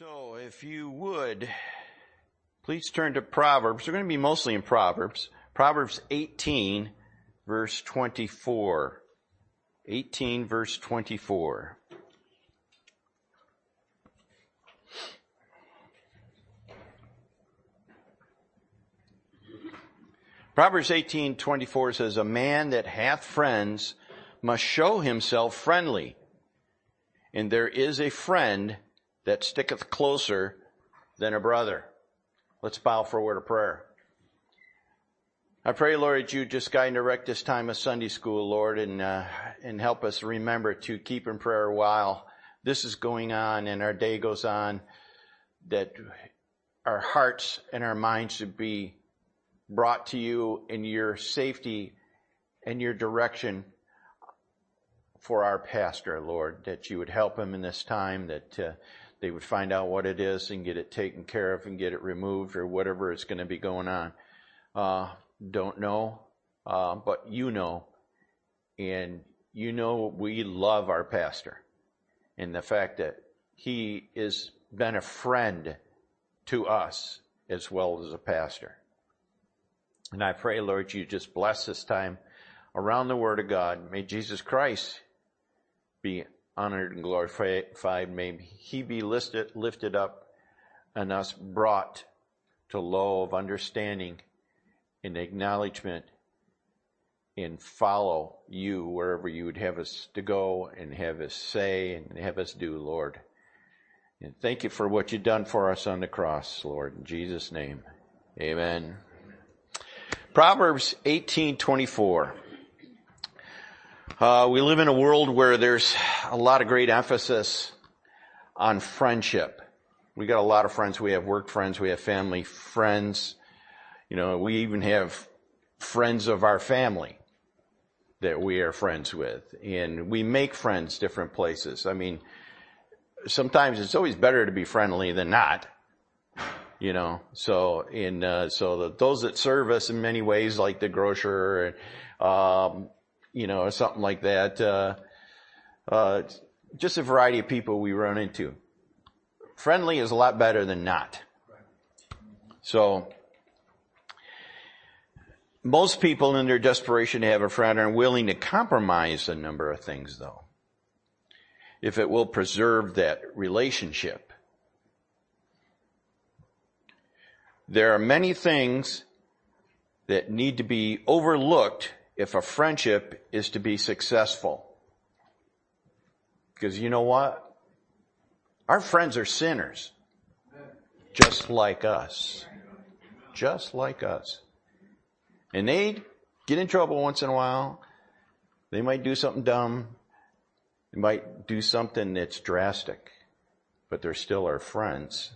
So, if you would, please turn to Proverbs. We're going to be mostly in Proverbs. Proverbs 18, verse 24. 18, verse 24. Proverbs 18, 24 says, A man that hath friends must show himself friendly. And there is a friend that sticketh closer than a brother. Let's bow for a word of prayer. I pray, Lord, that you just guide and direct this time of Sunday school, Lord, and uh, and help us remember to keep in prayer while this is going on and our day goes on. That our hearts and our minds should be brought to you in your safety and your direction for our pastor, Lord. That you would help him in this time. That uh, they would find out what it is and get it taken care of and get it removed or whatever is going to be going on. Uh, don't know, uh, but you know, and you know we love our pastor and the fact that he has been a friend to us as well as a pastor. And I pray, Lord, you just bless this time around the Word of God. May Jesus Christ be honored and glorified. May he be listed, lifted up and us brought to low of understanding and acknowledgement and follow you wherever you would have us to go and have us say and have us do, Lord. And thank you for what you've done for us on the cross, Lord. In Jesus' name. Amen. Proverbs 1824. Uh, we live in a world where there's a lot of great emphasis on friendship. We got a lot of friends. We have work friends. We have family friends. You know, we even have friends of our family that we are friends with. And we make friends different places. I mean, sometimes it's always better to be friendly than not. You know, so in, uh, so the, those that serve us in many ways, like the grocer, um, you know, or something like that. Uh, uh, just a variety of people we run into. Friendly is a lot better than not. So, most people in their desperation to have a friend are willing to compromise a number of things though. If it will preserve that relationship. There are many things that need to be overlooked if a friendship is to be successful. Because you know what? Our friends are sinners. Just like us. Just like us. And they get in trouble once in a while. They might do something dumb. They might do something that's drastic. But they're still our friends.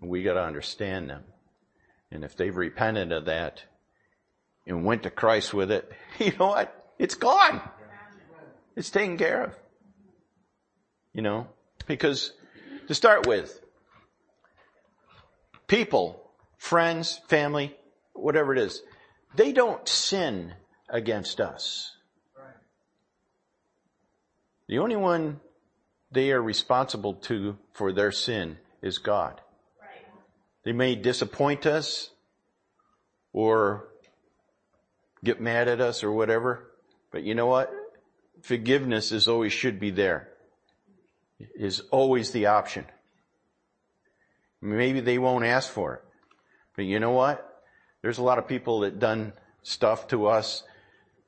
And we gotta understand them. And if they've repented of that, and went to Christ with it, you know what? It's gone. It's taken care of. You know, because to start with, people, friends, family, whatever it is, they don't sin against us. The only one they are responsible to for their sin is God. They may disappoint us or get mad at us or whatever. But you know what? Forgiveness is always should be there. Is always the option. Maybe they won't ask for it. But you know what? There's a lot of people that done stuff to us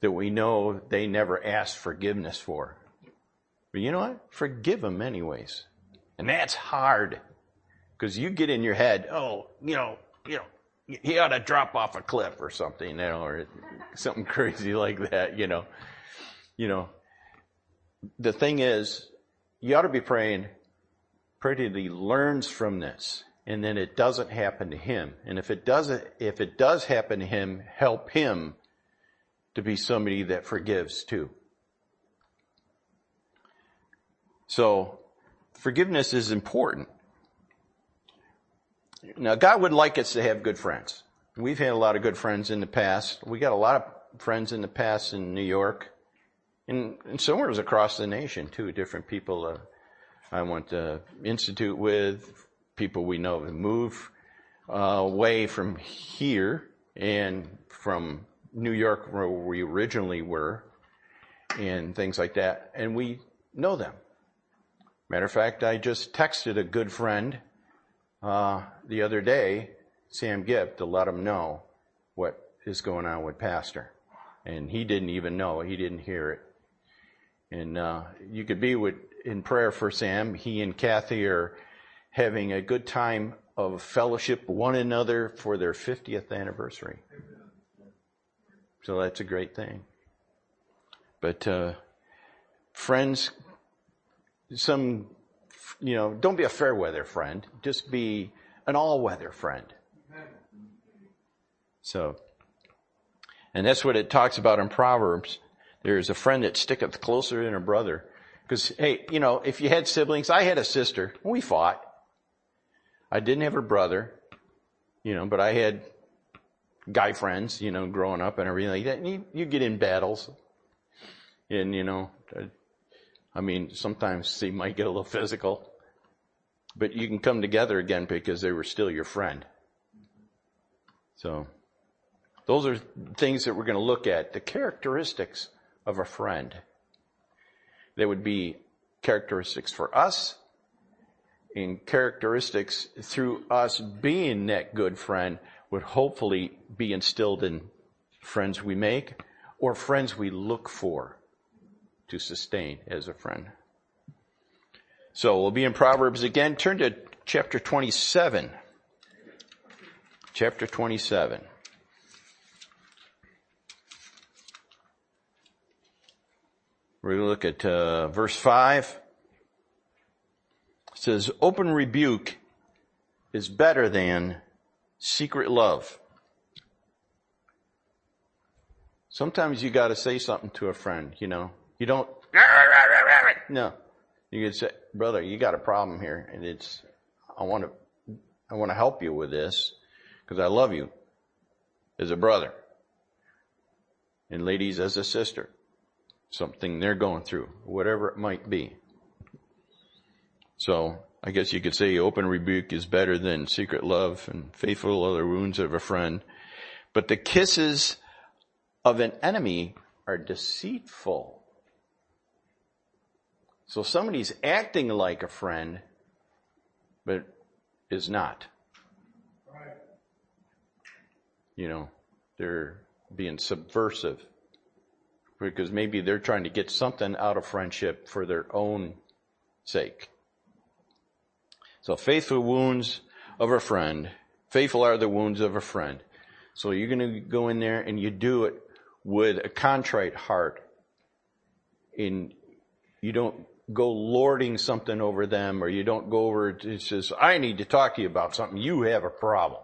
that we know they never asked forgiveness for. But you know what? Forgive them anyways. And that's hard. Cause you get in your head, oh, you know, you know, he ought to drop off a cliff or something, you know, or something crazy like that, you know. You know, the thing is, you ought to be praying, pray that he learns from this and then it doesn't happen to him. And if it doesn't, if it does happen to him, help him to be somebody that forgives too. So forgiveness is important. Now, God would like us to have good friends. We've had a lot of good friends in the past. We got a lot of friends in the past in New York and, and somewhere across the nation too. Different people uh, I went to institute with, people we know have moved uh, away from here and from New York where we originally were and things like that. And we know them. Matter of fact, I just texted a good friend uh, the other day, Sam Gibb, to let him know what is going on with Pastor. And he didn't even know. He didn't hear it. And uh, you could be with, in prayer for Sam. He and Kathy are having a good time of fellowship one another for their 50th anniversary. So that's a great thing. But uh, friends, some, you know, don't be a fair weather friend. Just be an all weather friend. So, and that's what it talks about in Proverbs. There's a friend that sticketh closer than a brother. Because, hey, you know, if you had siblings, I had a sister. We fought. I didn't have a brother, you know, but I had guy friends, you know, growing up and everything like that. And you, you get in battles. And, you know, I mean, sometimes they might get a little physical, but you can come together again because they were still your friend. So, those are things that we're going to look at. The characteristics of a friend. There would be characteristics for us and characteristics through us being that good friend would hopefully be instilled in friends we make or friends we look for to sustain as a friend. So we'll be in Proverbs again. Turn to chapter 27. Chapter 27. We're going to look at uh, verse 5. It says, open rebuke is better than secret love. Sometimes you gotta say something to a friend, you know. You don't, no. You could say, brother, you got a problem here and it's, I want to, I want to help you with this because I love you as a brother and ladies as a sister. Something they're going through, whatever it might be. So I guess you could say open rebuke is better than secret love and faithful are the wounds of a friend. But the kisses of an enemy are deceitful. So somebody's acting like a friend, but is not. You know, they're being subversive because maybe they're trying to get something out of friendship for their own sake. So faithful wounds of a friend, faithful are the wounds of a friend. So you're going to go in there and you do it with a contrite heart and you don't go lording something over them or you don't go over to says, I need to talk to you about something. You have a problem.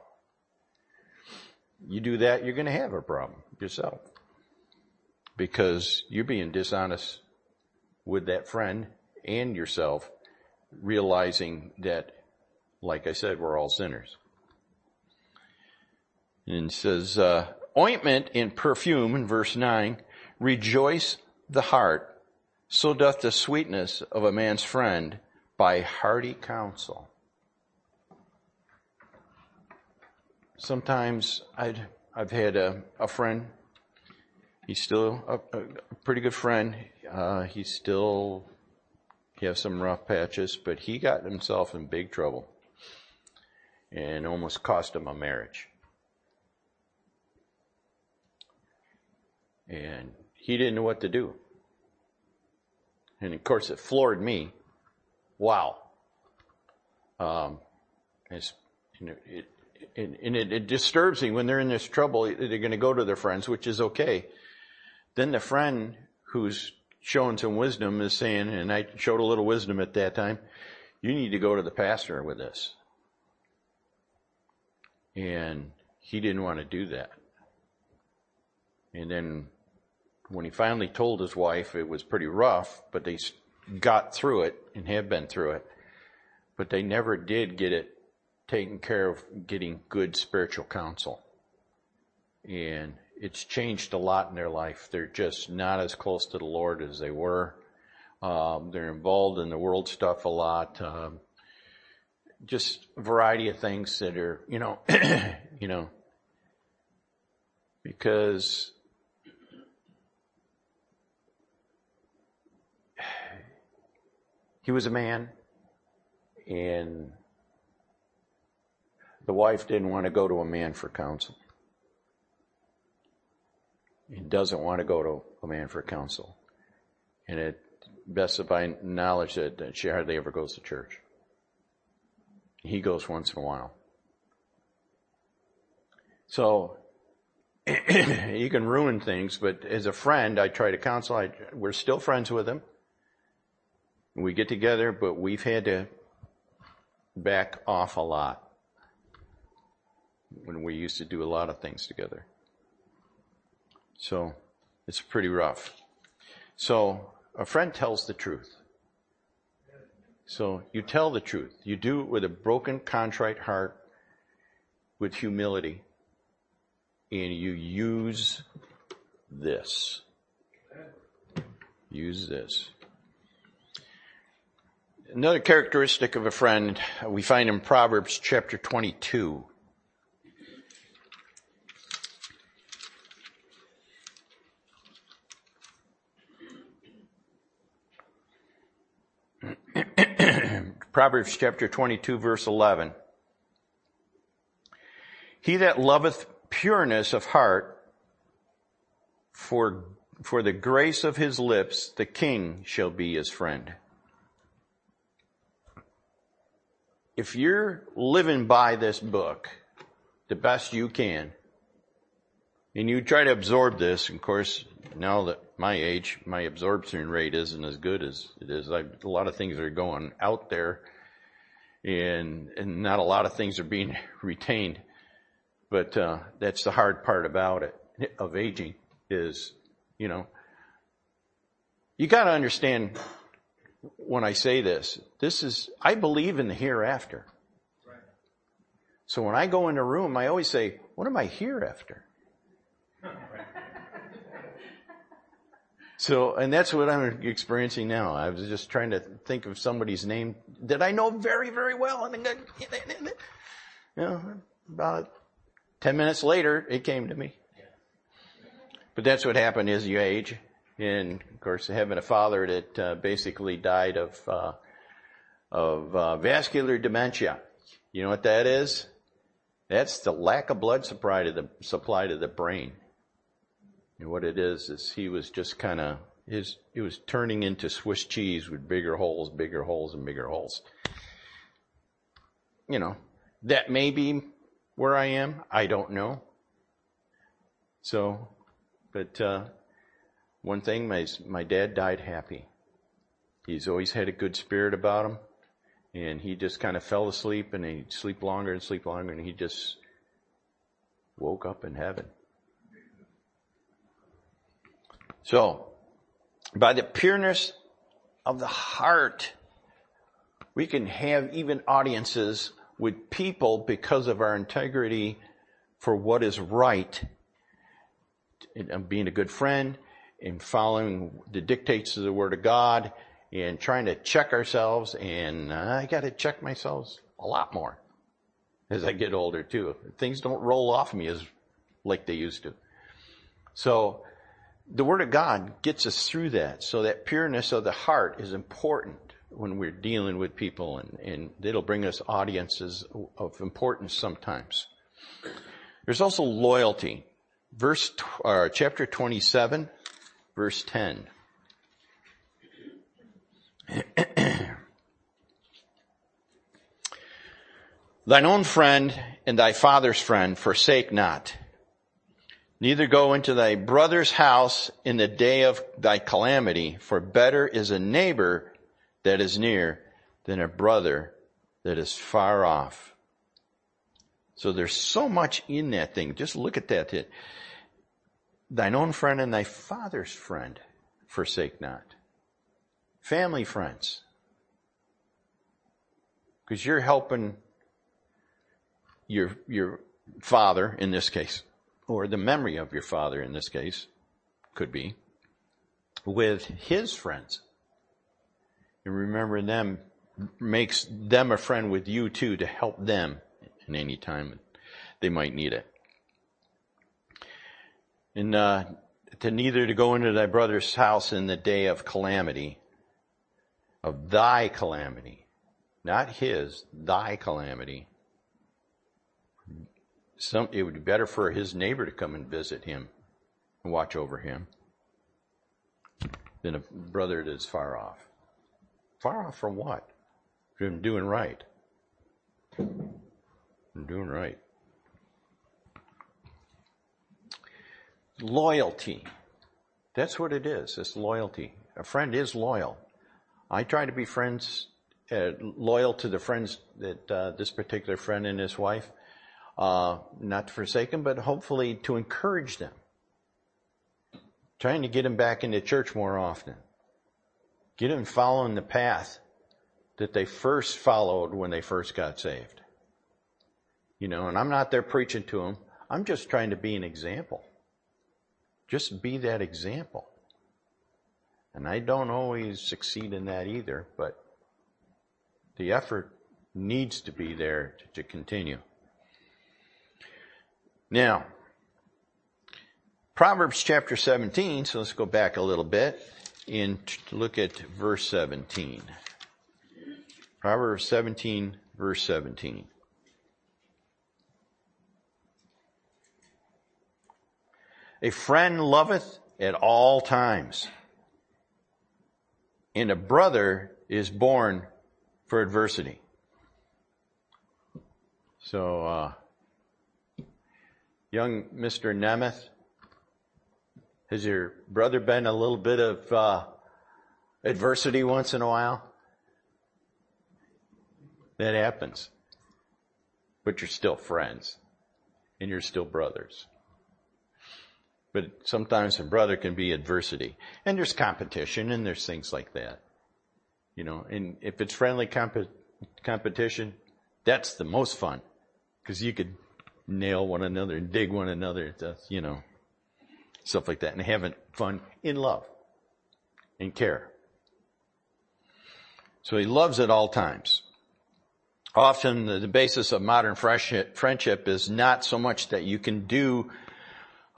You do that, you're going to have a problem yourself because you're being dishonest with that friend and yourself realizing that, like I said, we're all sinners. And says, uh, ointment and perfume in verse 9, rejoice the heart so doth the sweetness of a man's friend by hearty counsel. Sometimes I'd, I've had a, a friend. He's still a, a pretty good friend. Uh, he's still, he has some rough patches, but he got himself in big trouble and almost cost him a marriage. And he didn't know what to do. And of course it floored me. Wow. Um, it's, you know, it, it, and it, it disturbs me when they're in this trouble, they're going to go to their friends, which is okay. Then the friend who's showing some wisdom is saying, and I showed a little wisdom at that time, you need to go to the pastor with this. And he didn't want to do that. And then when he finally told his wife, it was pretty rough, but they got through it and have been through it. But they never did get it taken care of getting good spiritual counsel. And it's changed a lot in their life. They're just not as close to the Lord as they were. Um, they're involved in the world stuff a lot. Um, just a variety of things that are, you know, you know, because he was a man and the wife didn't want to go to a man for counsel. He doesn't want to go to a man for counsel. And it best of my knowledge that, she hardly ever goes to church. He goes once in a while. So you can ruin things, but as a friend, I try to counsel. I, we're still friends with him. We get together, but we've had to back off a lot when we used to do a lot of things together. So it's pretty rough. So a friend tells the truth. So you tell the truth. You do it with a broken, contrite heart, with humility, and you use this. Use this. Another characteristic of a friend uh, we find in Proverbs chapter 22. Proverbs chapter 22 verse 11. He that loveth pureness of heart, for, for the grace of his lips, the king shall be his friend. If you're living by this book the best you can, and you try to absorb this, of course, now that my age, my absorption rate isn't as good as it is. A lot of things are going out there and, and not a lot of things are being retained. But, uh, that's the hard part about it, of aging is, you know, you gotta understand when I say this, this is, I believe in the hereafter. So when I go in a room, I always say, what am I here after? So, and that's what I'm experiencing now. I was just trying to think of somebody's name that I know very, very well. And then, you know, about 10 minutes later, it came to me. But that's what happened as you age. And of course, having a father that uh, basically died of, uh, of uh, vascular dementia. You know what that is? That's the lack of blood supply to the, supply to the brain. And what it is, is he was just kind of, his, it was turning into Swiss cheese with bigger holes, bigger holes, and bigger holes. You know, that may be where I am. I don't know. So, but, uh, one thing, my, my dad died happy. He's always had a good spirit about him. And he just kind of fell asleep and he'd sleep longer and sleep longer and he just woke up in heaven. So, by the pureness of the heart, we can have even audiences with people because of our integrity for what is right, being a good friend, and following the dictates of the Word of God, and trying to check ourselves, and I gotta check myself a lot more as I get older too. Things don't roll off me as like they used to. So, the Word of God gets us through that. So that pureness of the heart is important when we're dealing with people and, and it'll bring us audiences of importance sometimes. There's also loyalty. Verse, uh, chapter 27, verse 10. Thine own friend and thy father's friend forsake not. Neither go into thy brother's house in the day of thy calamity, for better is a neighbor that is near than a brother that is far off. So there's so much in that thing. Just look at that. Thine own friend and thy father's friend forsake not. Family friends. Because you're helping your, your father in this case or the memory of your father in this case, could be, with his friends. And remember them makes them a friend with you too to help them in any time they might need it. And uh, to neither to go into thy brother's house in the day of calamity, of thy calamity, not his, thy calamity. Some, it would be better for his neighbor to come and visit him and watch over him than a brother that's far off. Far off from what? From doing right. From doing right. Loyalty. That's what it is. It's loyalty. A friend is loyal. I try to be friends, uh, loyal to the friends that uh, this particular friend and his wife. Uh, not to forsake them, but hopefully to encourage them. Trying to get them back into church more often. Get them following the path that they first followed when they first got saved. You know, and I'm not there preaching to them. I'm just trying to be an example. Just be that example. And I don't always succeed in that either, but the effort needs to be there to, to continue. Now, Proverbs chapter 17, so let's go back a little bit and look at verse 17. Proverbs 17, verse 17. A friend loveth at all times, and a brother is born for adversity. So, uh, young Mr. Nemeth, has your brother been a little bit of uh, adversity once in a while? That happens. But you're still friends, and you're still brothers. But sometimes a brother can be adversity. And there's competition and there's things like that. You know, and if it's friendly comp- competition, that's the most fun. Cause you could nail one another and dig one another, you know, stuff like that and having fun in love and care. So he loves at all times. Often the basis of modern friendship is not so much that you can do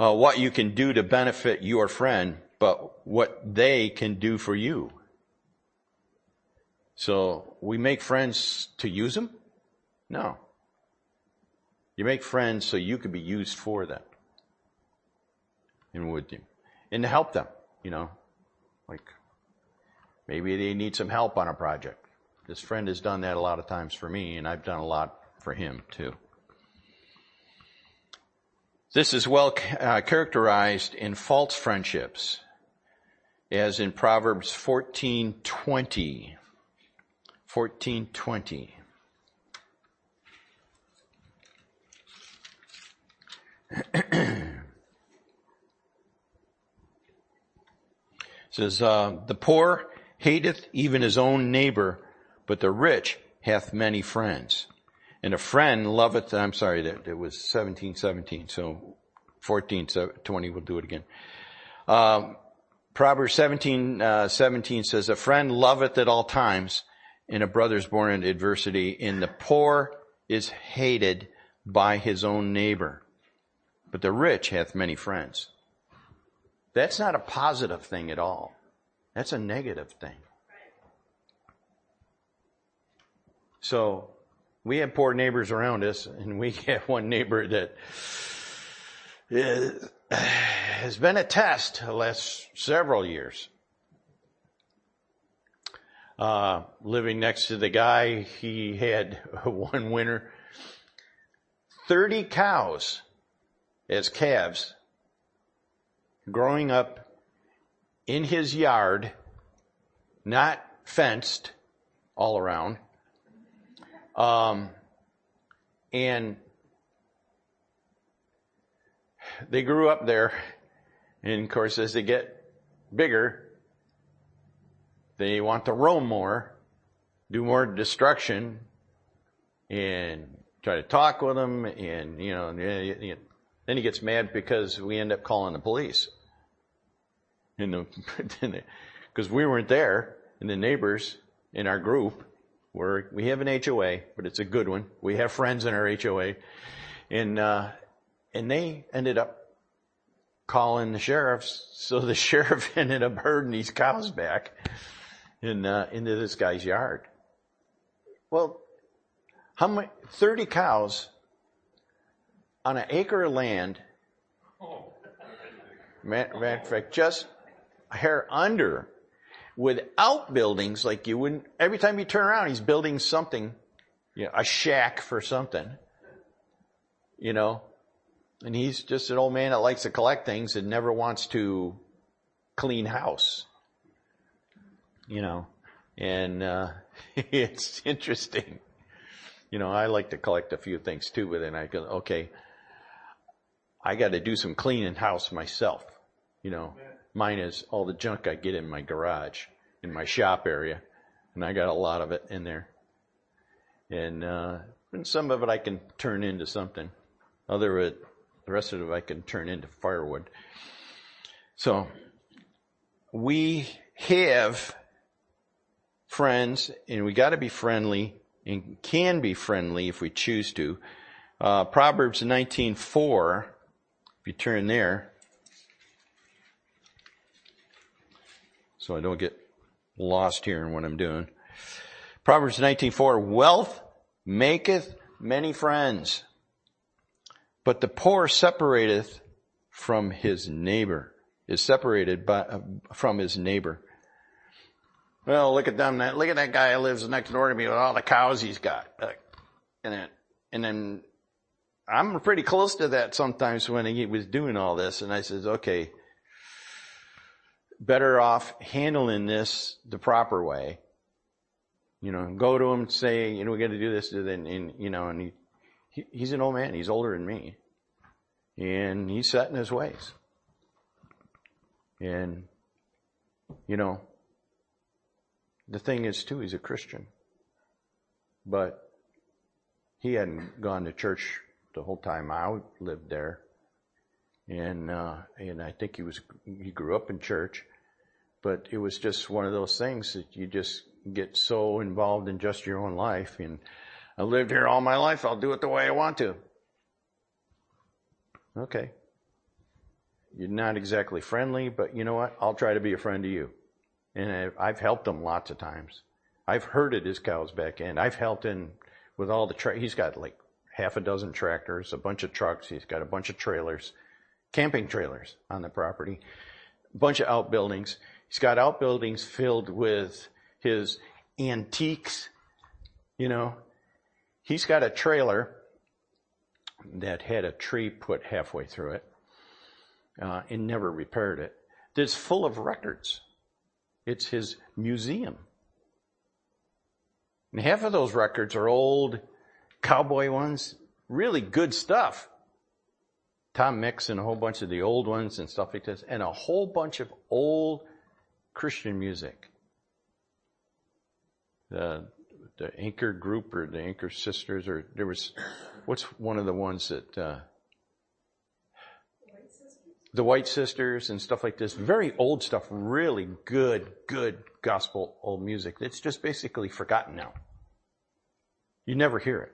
uh, what you can do to benefit your friend, but what they can do for you. So we make friends to use them? No. You make friends so you can be used for them and with them and to help them, you know, like maybe they need some help on a project. This friend has done that a lot of times for me and I've done a lot for him too. This is well uh, characterized in false friendships, as in Proverbs 14:20. 14:20. says, uh, the poor hateth even his own neighbor, but the rich hath many friends. And a friend loveth, I'm sorry, that it was 1717, so 14, 20, we'll do it again. Um, Proverbs 17, uh, 17 says, a friend loveth at all times, and a brother is born in adversity, and the poor is hated by his own neighbor. But the rich hath many friends. That's not a positive thing at all. That's a negative thing. So, we have poor neighbors around us, and we have one neighbor that is, has been a test the last several years. Uh, living next to the guy, he had one winter 30 cows as calves growing up in his yard, not fenced all around. Um, and they grew up there. And of course, as they get bigger, they want to roam more, do more destruction, and try to talk with them. And, you know, then he gets mad because we end up calling the police. Because we weren't there, and the neighbors in our group We're, we have an HOA, but it's a good one. We have friends in our HOA. And, uh, and they ended up calling the sheriff. So the sheriff ended up herding these cows back in, uh, into this guy's yard. Well, how many, 30 cows on an acre of land. Matter of fact, just a hair under with buildings, like you wouldn't, every time you turn around, he's building something, you know, a shack for something, you know, and he's just an old man that likes to collect things and never wants to clean house, you know, and, uh, it's interesting. You know, I like to collect a few things too, but then I go, okay, I got to do some cleaning house myself. You know, mine is all the junk I get in my garage, in my shop area, and I got a lot of it in there. And, uh, and some of it I can turn into something. Other it, the rest of it I can turn into firewood. So, we have friends, and we got to be friendly, and can be friendly if we choose to. Uh, Proverbs 19:4, if you turn there, so I don't get lost here in what I'm doing. Proverbs 19:4, wealth maketh many friends, but the poor separateth from his neighbor, is separated by, uh, from his neighbor. Well, look at them. That, look at that guy who lives next door to me with all the cows he's got. And then, and then I'm pretty close to that sometimes when he was doing all this. And I says, okay, better off handling this the proper way. You know, go to him, say, you know, we got to do this, and, and you know, and he, he, he's an old man. He's older than me, and he's set in his ways. And you know, the thing is too, he's a Christian, but he hadn't gone to church the whole time I lived there, and uh, and I think he was he grew up in church, but it was just one of those things that you just get so involved in just your own life. And I lived here all my life. I'll do it the way I want to. Okay. You're not exactly friendly, but you know what? I'll try to be a friend to you. And I've helped him lots of times. I've herded his cows back in. I've helped him with all the tra- he's got like half a dozen tractors, a bunch of trucks, he's got a bunch of trailers, camping trailers on the property, a bunch of outbuildings. He's got outbuildings filled with his antiques, you know. He's got a trailer that had a tree put halfway through it uh, and never repaired it. That's full of records. It's his museum. And half of those records are old cowboy ones, really good stuff. Tom Mix and a whole bunch of the old ones and stuff like this, and a whole bunch of old Christian music. The, the Anchor group or the Anchor sisters, or there was, what's one of the ones that, uh, the White Sisters and stuff like this. Very old stuff, really good, good gospel old music. It's just basically forgotten now. You never hear it.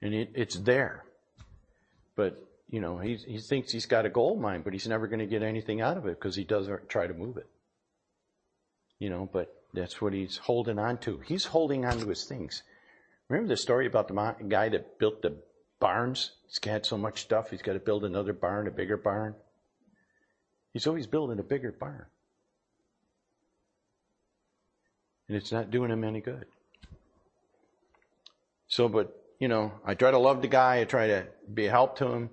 And it, it's there. But, you know, he, he thinks he's got a gold mine, but he's never going to get anything out of it because he doesn't uh, try to move it. You know, but that's what he's holding on to. He's holding on to his things. Remember the story about the guy that built the barns. He's got so much stuff, he's got to build another barn, a bigger barn. He's always building a bigger barn. And it's not doing him any good. So, but, you know, I try to love the guy, I try to be a help to him.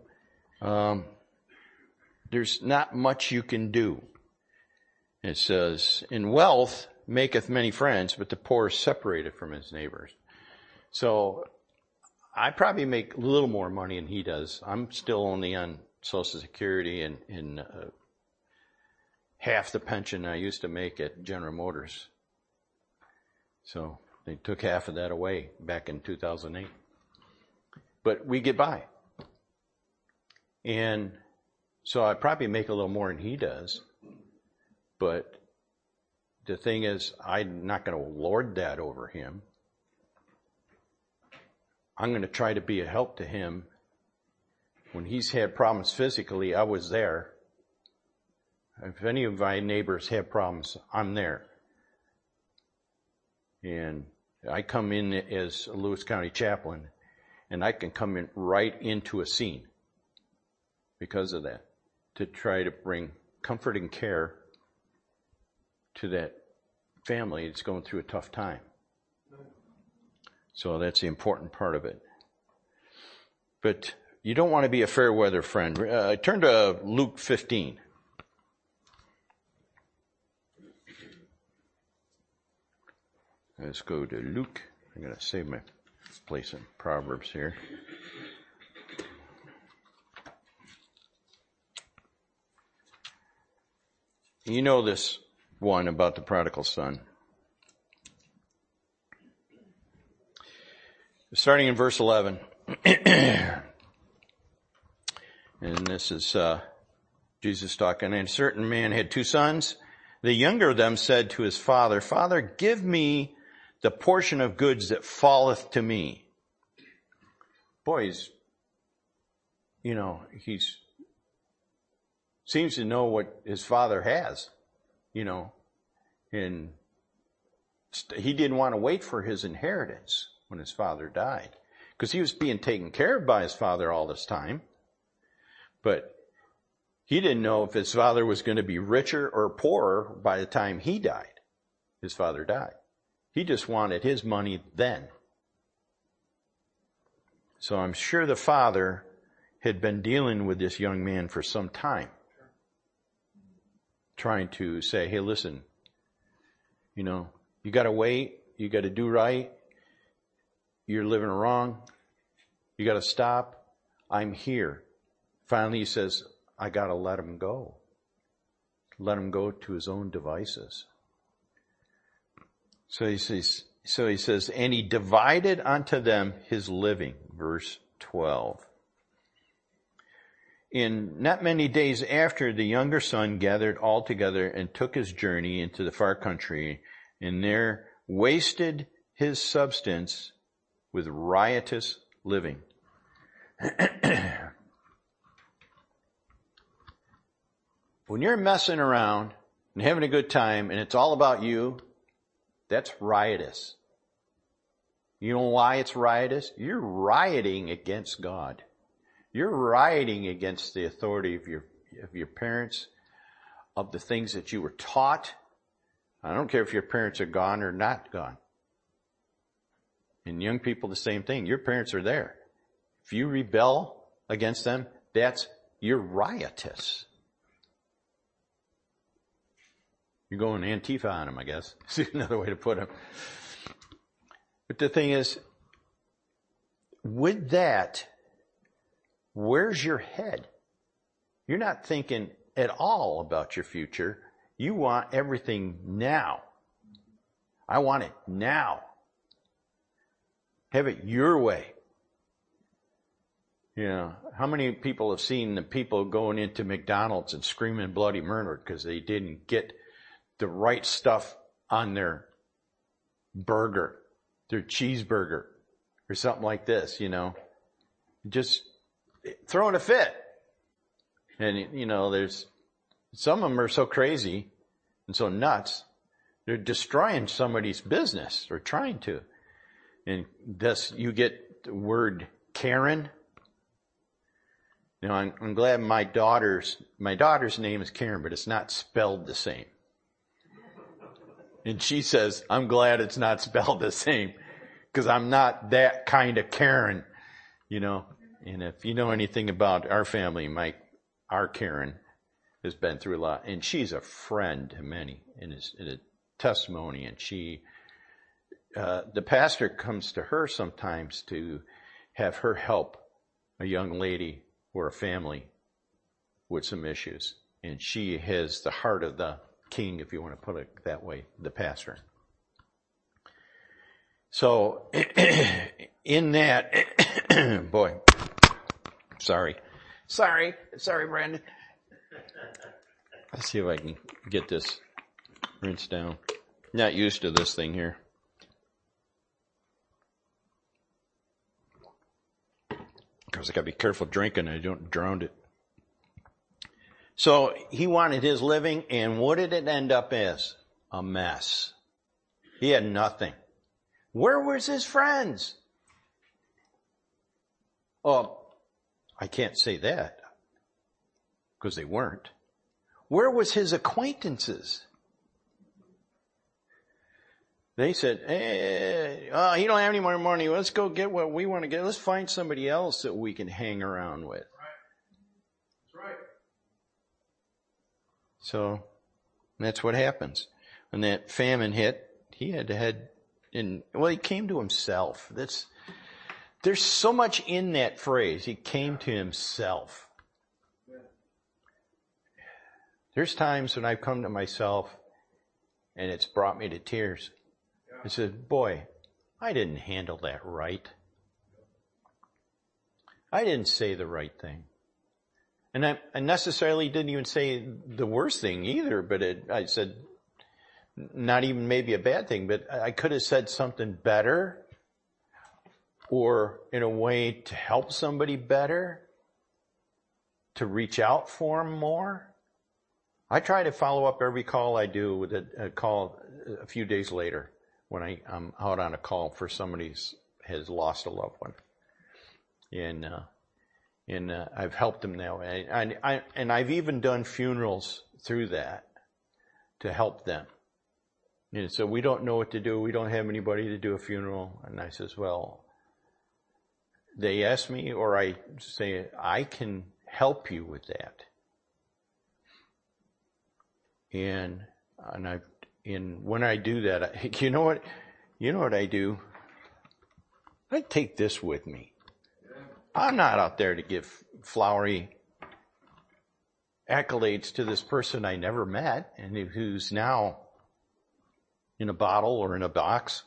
Um, there's not much you can do. It says, in wealth maketh many friends, but the poor is separated from his neighbors. So I probably make a little more money than he does. I'm still only on Social Security and, in uh, half the pension I used to make at General Motors. So they took half of that away back in 2008. But we get by. And so I probably make a little more than he does. But the thing is, I'm not going to lord that over him. I'm going to try to be a help to him. When he's had problems physically, I was there. If any of my neighbors have problems, I'm there. And I come in as a Lewis County chaplain, and I can come in right into a scene because of that to try to bring comfort and care to that family that's going through a tough time. So that's the important part of it. But you don't want to be a fair weather friend. Uh, turn to Luke 15. Let's go to Luke. I'm going to save my place in Proverbs here. You know this one about the prodigal son. Starting in verse 11. and this is uh, Jesus talking. And a certain man had two sons. The younger of them said to his father, Father, give me the portion of goods that falleth to me. Boys, you know, he's seems to know what his father has, you know, and he didn't want to wait for his inheritance when his father died because he was being taken care of by his father all this time. But he didn't know if his father was going to be richer or poorer by the time he died. His father died. He just wanted his money then. So I'm sure the father had been dealing with this young man for some time. Trying to say, hey, listen, you know, you gotta wait, you gotta do right, you're living wrong. You got to stop. I'm here. Finally, he says, I got to let him go. Let him go to his own devices. So he says, so he says, and he divided unto them his living, verse 12. In not many days after, the younger son gathered all together and took his journey into the far country, and there wasted his substance with riotous living. when you're messing around and having a good time and it's all about you, that's riotous. You know why it's riotous? You're rioting against God. You're rioting against the authority of your, of your parents, of the things that you were taught. I don't care if your parents are gone or not gone. And young people, the same thing. Your parents are there. If you rebel against them, that's, you're riotous. You're going Antifa on them, I guess. Is another way to put them. But the thing is, with that, where's your head? You're not thinking at all about your future. You want everything now. I want it now. Have it your way. You know, how many people have seen the people going into McDonald's and screaming bloody murder because they didn't get the right stuff on their burger, their cheeseburger, or something like this, you know? Just throwing a fit. And, you know, there's, some of them are so crazy and so nuts, they're destroying somebody's business or trying to. And thus you get the word Karen. Now I'm, I'm glad my daughter's, my daughter's name is Karen, but it's not spelled the same. And she says, I'm glad it's not spelled the same because I'm not that kind of Karen, you know. And if you know anything about our family, my, our Karen has been through a lot and she's a friend to many in, his, in a testimony and she uh, the pastor comes to her sometimes to have her help a young lady or a family with some issues. And she has the heart of the king, if you want to put it that way, the pastor. So, in that, boy, sorry, sorry, sorry, Brandon. Let's see if I can get this rinsed down. Not used to this thing here. Because I gotta be careful drinking, I don't drown it. So he wanted his living, and what did it end up as? A mess. He had nothing. Where was his friends? Oh, I can't say that because they weren't. Where was his acquaintances? They said, hey, uh, oh, you don't have any more money. Let's go get what we want to get. Let's find somebody else that we can hang around with. That's right. So that's what happens. When that famine hit, he had to head in, well, he came to himself. That's, there's so much in that phrase. He came to himself. There's times when I've come to myself and it's brought me to tears. I said, boy, I didn't handle that right. I didn't say the right thing. And I, I necessarily didn't even say the worst thing either, but it, I said, not even maybe a bad thing, but I could have said something better or in a way to help somebody better, to reach out for them more. I try to follow up every call I do with a, a call a few days later when I, am out on a call for somebody has lost a loved one. And, uh, and, uh, I've helped them now. And, I, and I've even done funerals through that to help them. And so we don't know what to do. We don't have anybody to do a funeral. And I says, well, they ask me or I say, I can help you with that. And, and I and when I do that, I, you know what, you know what I do? I take this with me. I'm not out there to give flowery accolades to this person I never met and who's now in a bottle or in a box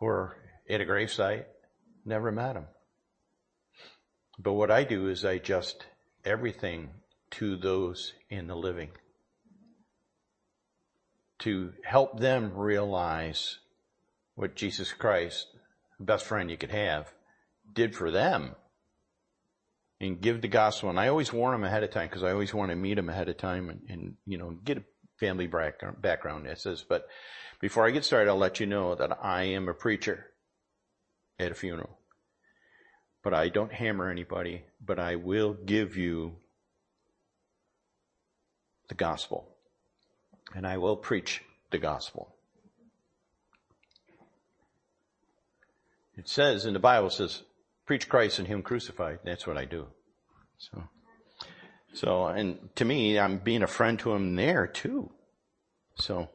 or at a gravesite. Never met him. But what I do is I adjust everything to those in the living to help them realize what Jesus Christ, the best friend you could have, did for them and give the gospel. And I always warn them ahead of time because I always want to meet them ahead of time and, and, you know, get a family background. It says, but before I get started, I'll let you know that I am a preacher at a funeral. But I don't hammer anybody, but I will give you the gospel and I will preach the gospel. It says in the Bible says, preach Christ and Him crucified. That's what I do. So, so, and to me, I'm being a friend to Him there too. So,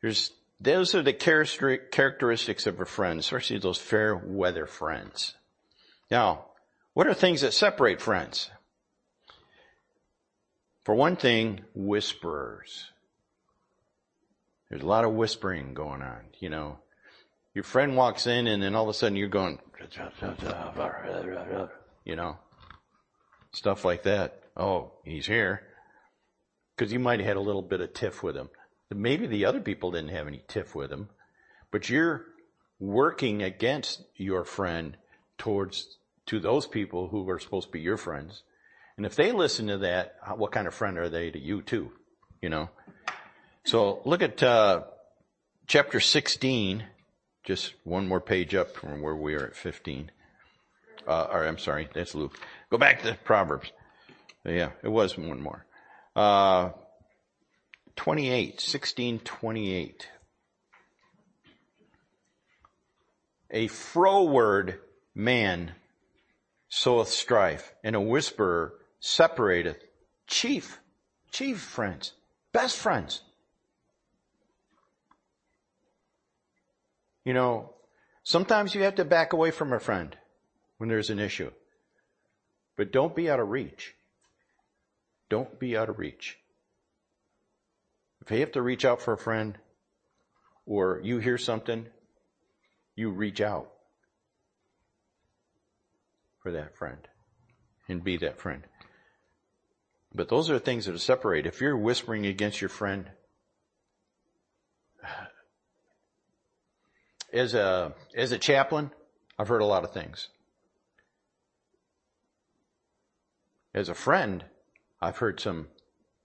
there's, those are the characteristics of a friend, especially those fair weather friends. Now, what are things that separate friends? For one thing, whisperers. There's a lot of whispering going on, you know. Your friend walks in and then all of a sudden you're going, you know, stuff like that. Oh, he's here. Cause you might have had a little bit of tiff with him. Maybe the other people didn't have any tiff with him, but you're working against your friend towards, to those people who are supposed to be your friends. And if they listen to that, what kind of friend are they to you too? You know? So look at uh, chapter 16, just one more page up from where we are at 15. Uh, or I'm sorry, that's Luke. Go back to Proverbs. Yeah, it was one more. Uh, 28, 16, 28. A froward man soweth strife, and a whisperer separateth chief, chief friends, best friends. You know, sometimes you have to back away from a friend when there's an issue. But don't be out of reach. Don't be out of reach. If you have to reach out for a friend or you hear something, you reach out for that friend and be that friend. But those are things that are separate. If you're whispering against your friend, as a, as a chaplain, I've heard a lot of things. As a friend, I've heard some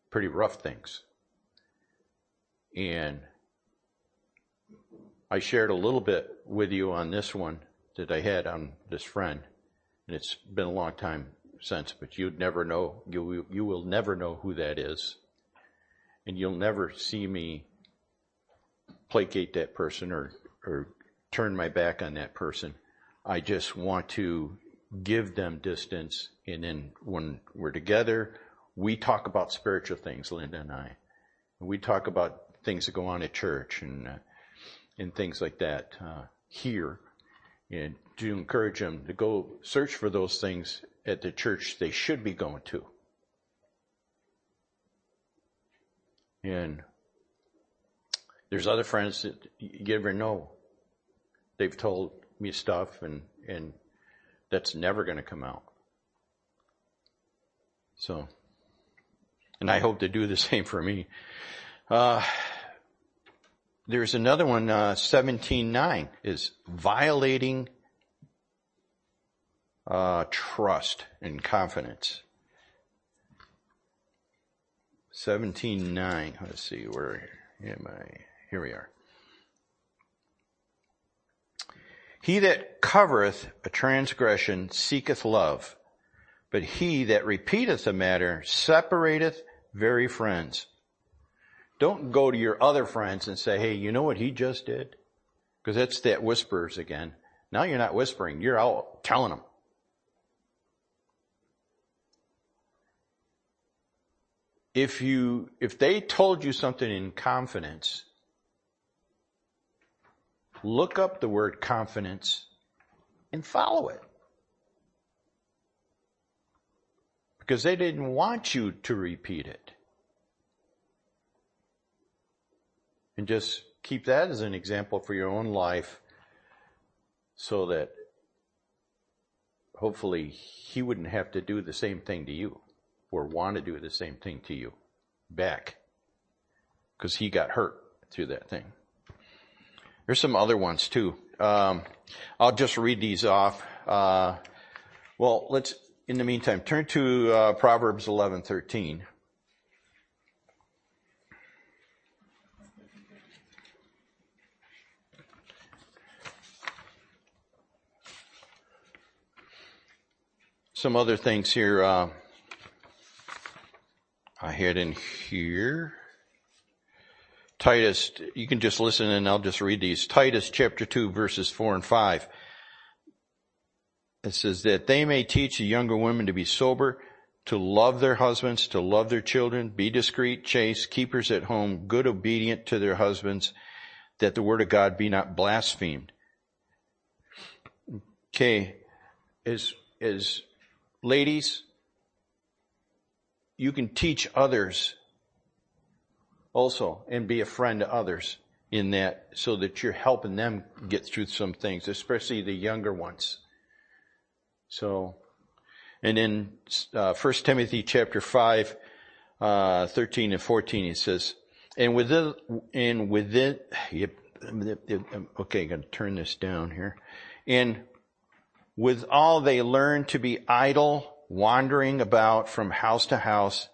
pretty rough things. And I shared a little bit with you on this one that I had on this friend. And it's been a long time since, but you'd never know, you, you will never know who that is. And you'll never see me placate that person or, or turn my back on that person. I just want to give them distance. And then when we're together, we talk about spiritual things, Linda and I. We talk about things that go on at church and, uh, and things like that, uh, here. And to encourage them to go search for those things at the church they should be going to. And there's other friends that you never know. They've told me stuff and, and that's never going to come out. So, and I hope to do the same for me. Uh, there's another one, uh, 17.9 is violating uh, trust and confidence. 17.9, let's see, where am I? Here we are. He that covereth a transgression seeketh love, but he that repeateth a matter separateth very friends. Don't go to your other friends and say, hey, you know what he just did? Because that's that whispers again. Now you're not whispering, you're out telling them. If you, if they told you something in confidence, look up the word confidence and follow it. Because they didn't want you to repeat it. And just keep that as an example for your own life so that hopefully he wouldn't have to do the same thing to you or want to do the same thing to you back because he got hurt through that thing. There's some other ones too. Um, I'll just read these off. Uh, well, let's, in the meantime, turn to uh, Proverbs 11:13. Some other things here. Uh, I had in here. Titus, you can just listen and I'll just read these. Titus chapter 2 verses 4 and 5. It says that they may teach the younger women to be sober, to love their husbands, to love their children, be discreet, chaste, keepers at home, good, obedient to their husbands, that the word of God be not blasphemed. Okay, as, as ladies, you can teach others also and be a friend to others in that so that you're helping them get through some things, especially the younger ones. So, and in uh, 1 Timothy chapter 5, uh, 13 and 14, it says, and within, and within, okay, I'm going to turn this down here. And with all they learn to be idle, wandering about from house to house,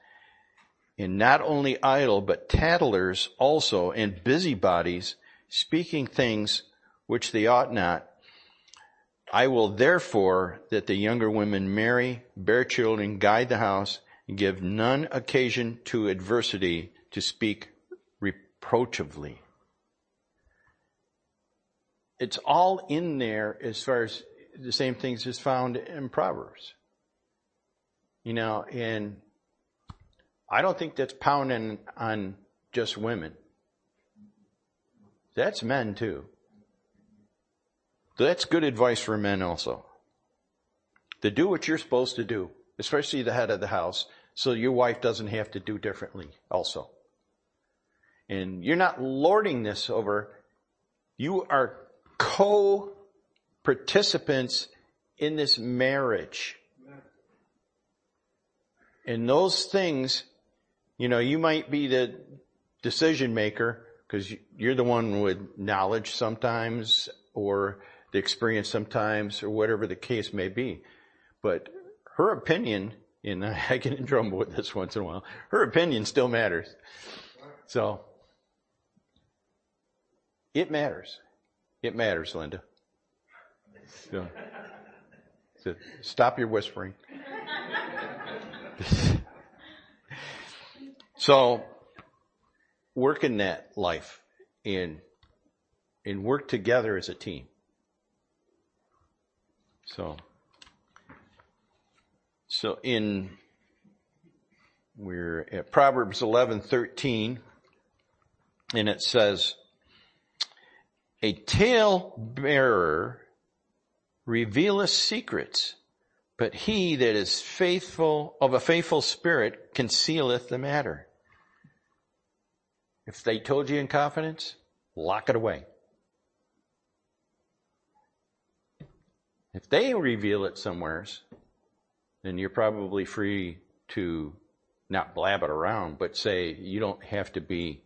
and not only idle, but tattlers also, and busybodies, speaking things which they ought not. I will therefore that the younger women marry, bear children, guide the house, and give none occasion to adversity to speak reproachavely. It's all in there as far as the same things is found in Proverbs. You know, and I don't think that's pounding on just women. That's men too. That's good advice for men also. To do what you're supposed to do, especially the head of the house, so your wife doesn't have to do differently also. And you're not lording this over, you are co-participants in this marriage. And those things you know, you might be the decision maker because you're the one with knowledge sometimes or the experience sometimes or whatever the case may be. But her opinion, and I get in trouble with this once in a while, her opinion still matters. So, it matters. It matters, Linda. So stop your whispering. so, work in that life and, and work together as a team. So, so in, we're at Proverbs 11:13 and it says, a tale bearer revealeth secrets, but he that is faithful, of a faithful spirit concealeth the matter. If they told you in confidence, lock it away. If they reveal it somewheres, then you're probably free to not blab it around, but say you don't have to be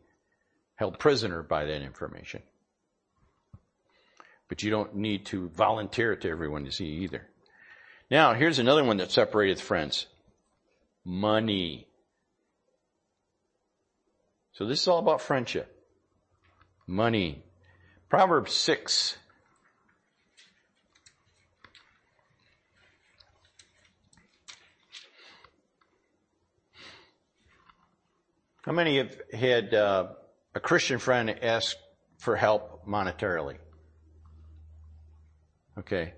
held prisoner by that information. But you don't need to volunteer it to everyone to see either. Now, here's another one that separated friends. Money. So this is all about friendship. Money. Proverbs 6 How many have had uh, a Christian friend ask for help monetarily? Okay,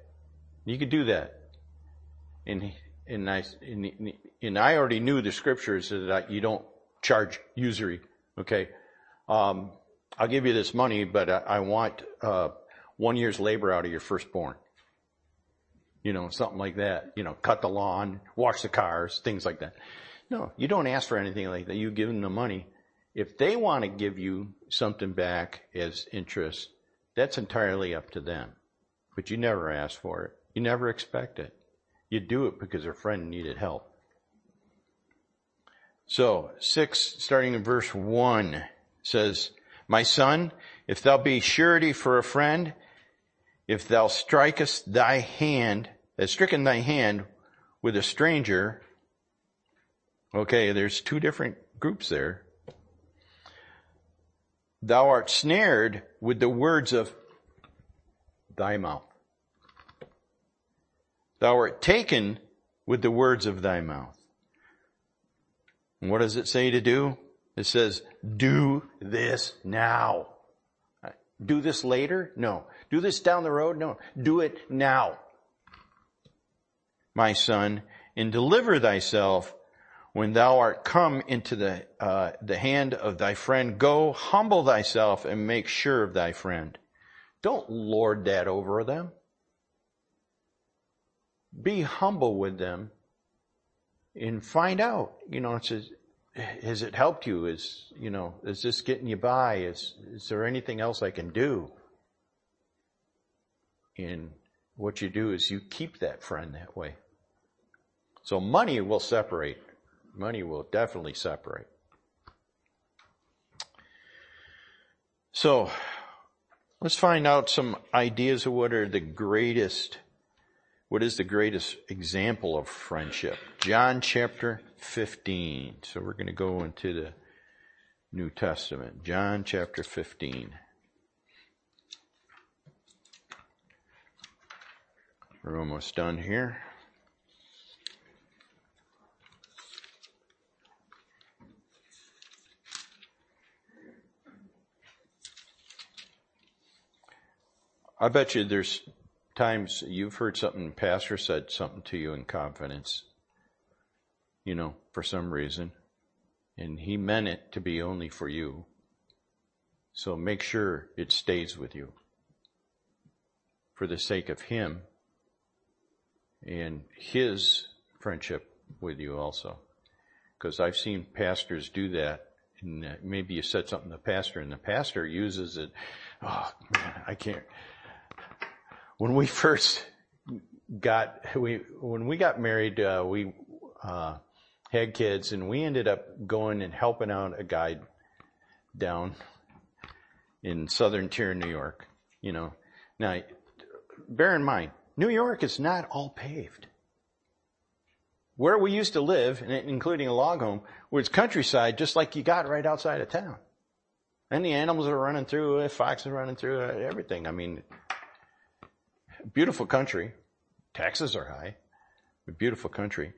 you could do that. And and I and, and I already knew the scriptures that you don't charge usury. Okay, um, I'll give you this money, but I, I want uh, one year's labor out of your firstborn. You know, something like that. You know, cut the lawn, wash the cars, things like that. No, you don't ask for anything like that. You give them the money. If they want to give you something back as interest, that's entirely up to them. But you never ask for it. You never expect it. You do it because a friend needed help. So, six, starting in verse one, says, My son, if thou be surety for a friend, if thou strikest thy hand, has stricken thy hand with a stranger, Okay, there's two different groups there. Thou art snared with the words of thy mouth. Thou art taken with the words of thy mouth. And what does it say to do? It says, do this now. Do this later? No. Do this down the road? No. Do it now. My son, and deliver thyself when thou art come into the, uh, the hand of thy friend, go humble thyself and make sure of thy friend. Don't lord that over them. Be humble with them and find out, you know, it says, has it helped you? Is, you know, is this getting you by? Is, is there anything else I can do? And what you do is you keep that friend that way. So money will separate money will definitely separate. So, let's find out some ideas of what are the greatest, what is the greatest example of friendship. John chapter 15. So we're going to go into the New Testament. John chapter 15. We're almost done here. I bet you there's times you've heard something, pastor said something to you in confidence, you know, for some reason, and he meant it to be only for you. So make sure it stays with you for the sake of him and his friendship with you also. Because I've seen pastors do that. And maybe you said something to the pastor and the pastor uses it. Oh man, I can't when we first got we when we got married, uh, we uh, had kids, and we ended up going and helping out a guy down in southern tier, New York. You know, Now, bear in mind, New York is not all paved. Where we used to live, including a log home, was countryside just like you got right outside of town. And the animals are running through it, foxes running through it, everything. I mean, beautiful country. Taxes are high. Beautiful country.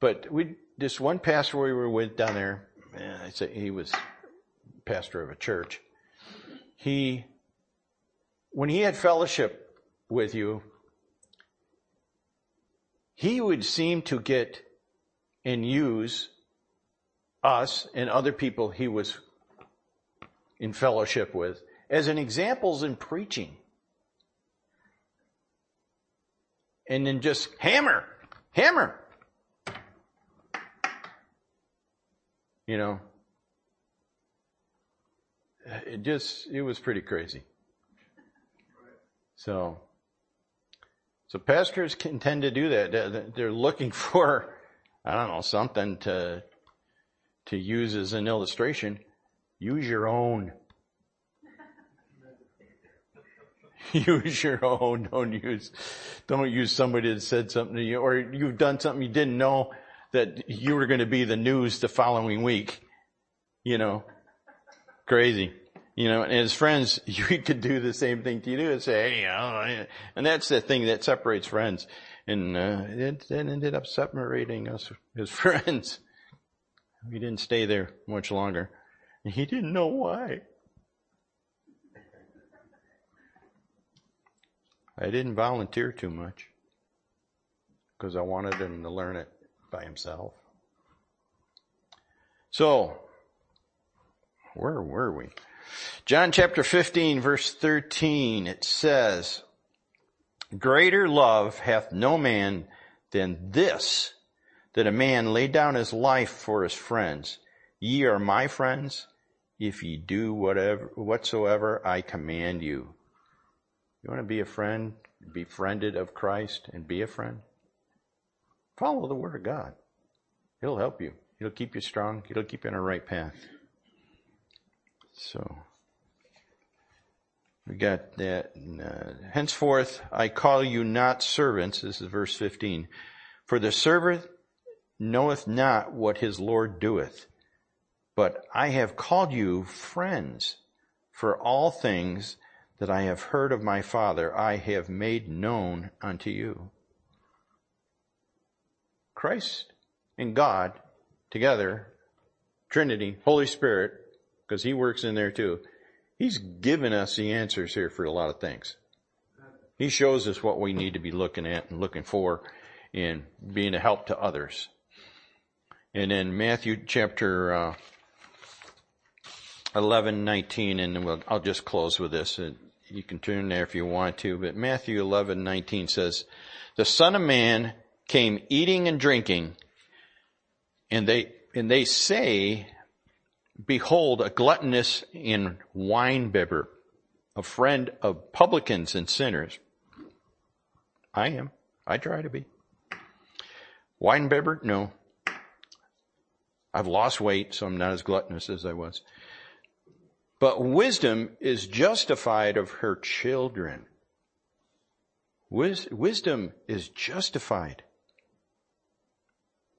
But we, this one pastor we were with down there, eh, I say he was pastor of a church. He, when he had fellowship with you, he would seem to get and use us and other people he was in fellowship with as an examples in preaching. And then just hammer, hammer. You know, it just, it was pretty crazy. So, so pastors can tend to do that. They're looking for, I don't know, something to, to use as an illustration. Use your own. use your own. Don't use, don't use somebody that said something to you or you've done something you didn't know that you were going to be the news the following week. You know, crazy. You know, and as friends, you could do the same thing to you and say, hey, know, and that's the thing that separates friends. And uh, it, it ended up separating us as friends. We didn't stay there much longer. And he didn't know why. I didn't volunteer too much because I wanted him to learn it by himself. So, where were we? John chapter 15 verse 13, it says, Greater love hath no man than this, that a man lay down his life for his friends. Ye are my friends, if ye do whatever, whatsoever I command you. You want to be a friend, befriended of Christ and be a friend? Follow the Word of God. It'll help you. It'll keep you strong. It'll keep you on the right path. So, we got that. Uh, Henceforth, I call you not servants. This is verse 15. For the servant knoweth not what his Lord doeth, but I have called you friends. For all things that I have heard of my Father, I have made known unto you. Christ and God together, Trinity, Holy Spirit, because He works in there too. He's given us the answers here for a lot of things. He shows us what we need to be looking at and looking for in being a help to others. And in Matthew chapter uh, 11, 19, and we'll, I'll just close with this. You can turn there if you want to, but Matthew 11, 19 says, The Son of Man came eating and drinking, and they, and they say, behold, a gluttonous and wine bibber, a friend of publicans and sinners. I am. I try to be. Wine bibber? No. I've lost weight, so I'm not as gluttonous as I was. But wisdom is justified of her children. Wis- wisdom is justified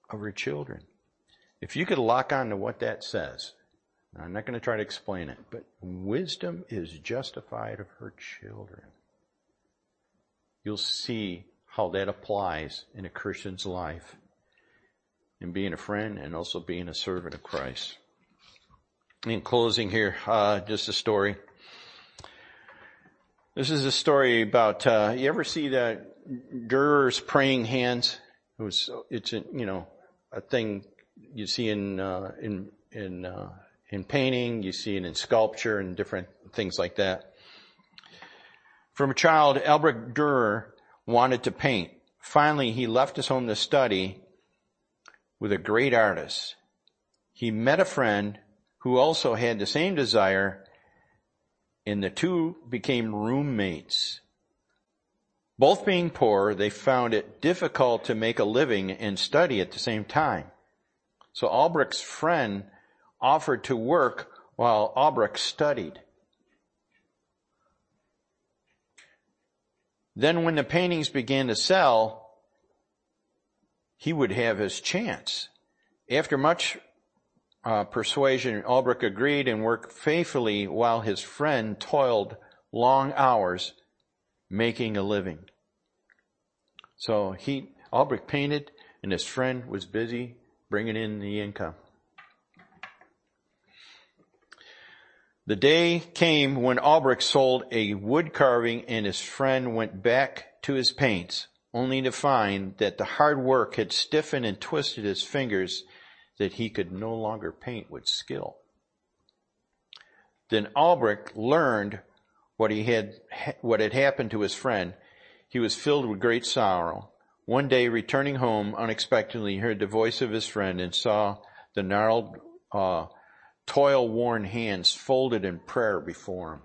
of her children. If you could lock on to what that says, I'm not going to try to explain it, but wisdom is justified of her children. You'll see how that applies in a Christian's life in being a friend and also being a servant of Christ. In closing here, uh, just a story. This is a story about, uh, you ever see the Dürer's praying hands? It was, it's, a, you know, a thing you see in uh, in in uh, in painting, you see it in sculpture and different things like that. From a child, Albrecht Dürer wanted to paint. Finally, he left his home to study with a great artist. He met a friend who also had the same desire, and the two became roommates. Both being poor, they found it difficult to make a living and study at the same time. So Albrecht's friend offered to work while Albrecht studied. then when the paintings began to sell, he would have his chance. After much uh, persuasion, Albrecht agreed and worked faithfully while his friend toiled long hours making a living. So he, Albrecht painted and his friend was busy bringing in the income. The day came when Albrecht sold a wood carving and his friend went back to his paints, only to find that the hard work had stiffened and twisted his fingers that he could no longer paint with skill. Then Albrecht learned what he had, what had happened to his friend. He was filled with great sorrow. One day, returning home unexpectedly, he heard the voice of his friend and saw the gnarled, uh, toil-worn hands folded in prayer before him.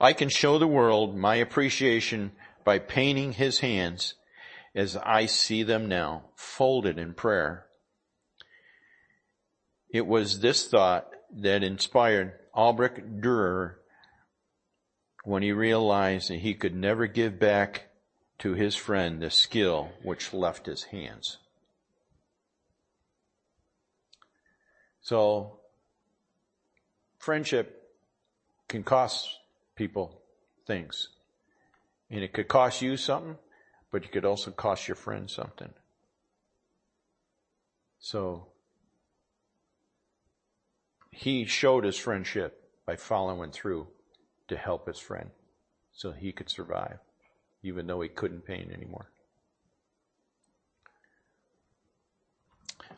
I can show the world my appreciation by painting his hands as I see them now, folded in prayer. It was this thought that inspired Albrecht Dürer when he realized that he could never give back to his friend the skill which left his hands. So, friendship can cost people things. And it could cost you something, but you could also cost your friend something. So, he showed his friendship by following through to help his friend so he could survive, even though he couldn't paint anymore.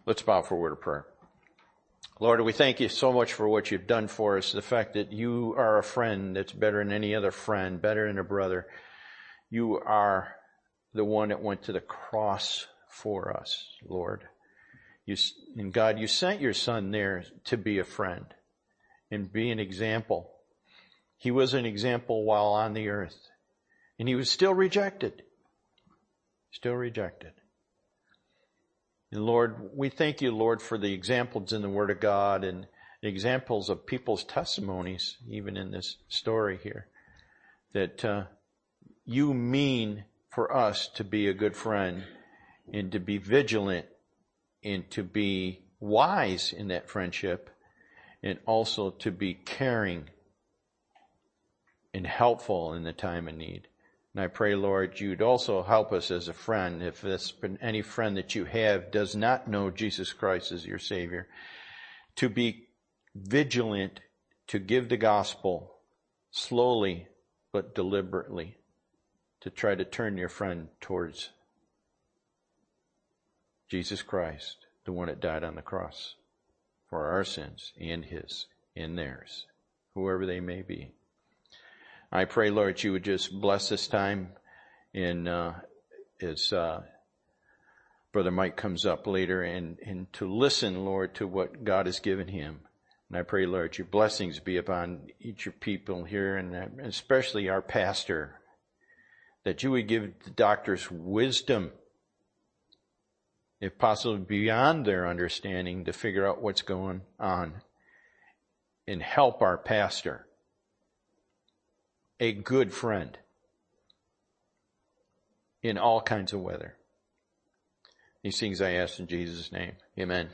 Let's bow for a word of prayer. Lord, we thank you so much for what you've done for us. The fact that you are a friend that's better than any other friend, better than a brother. You are the one that went to the cross for us, Lord. You, and God, you sent your son there to be a friend and be an example. He was an example while on the earth and he was still rejected. Still rejected. And Lord, we thank you, Lord, for the examples in the Word of God and examples of people's testimonies, even in this story here, that uh, you mean for us to be a good friend and to be vigilant and to be wise in that friendship and also to be caring and helpful in the time of need. And I pray, Lord, you'd also help us as a friend. If this, any friend that you have does not know Jesus Christ as your Savior, to be vigilant to give the gospel slowly but deliberately to try to turn your friend towards Jesus Christ, the one that died on the cross for our sins and his and theirs, whoever they may be. I pray, Lord, you would just bless this time in uh, as uh, Brother Mike comes up later and, and to listen, Lord, to what God has given him. And I pray, Lord, your blessings be upon each of your people here and especially our pastor, that you would give the doctors wisdom, if possible beyond their understanding, to figure out what's going on and help our pastor a good friend in all kinds of weather. These things I ask in Jesus' name. Amen.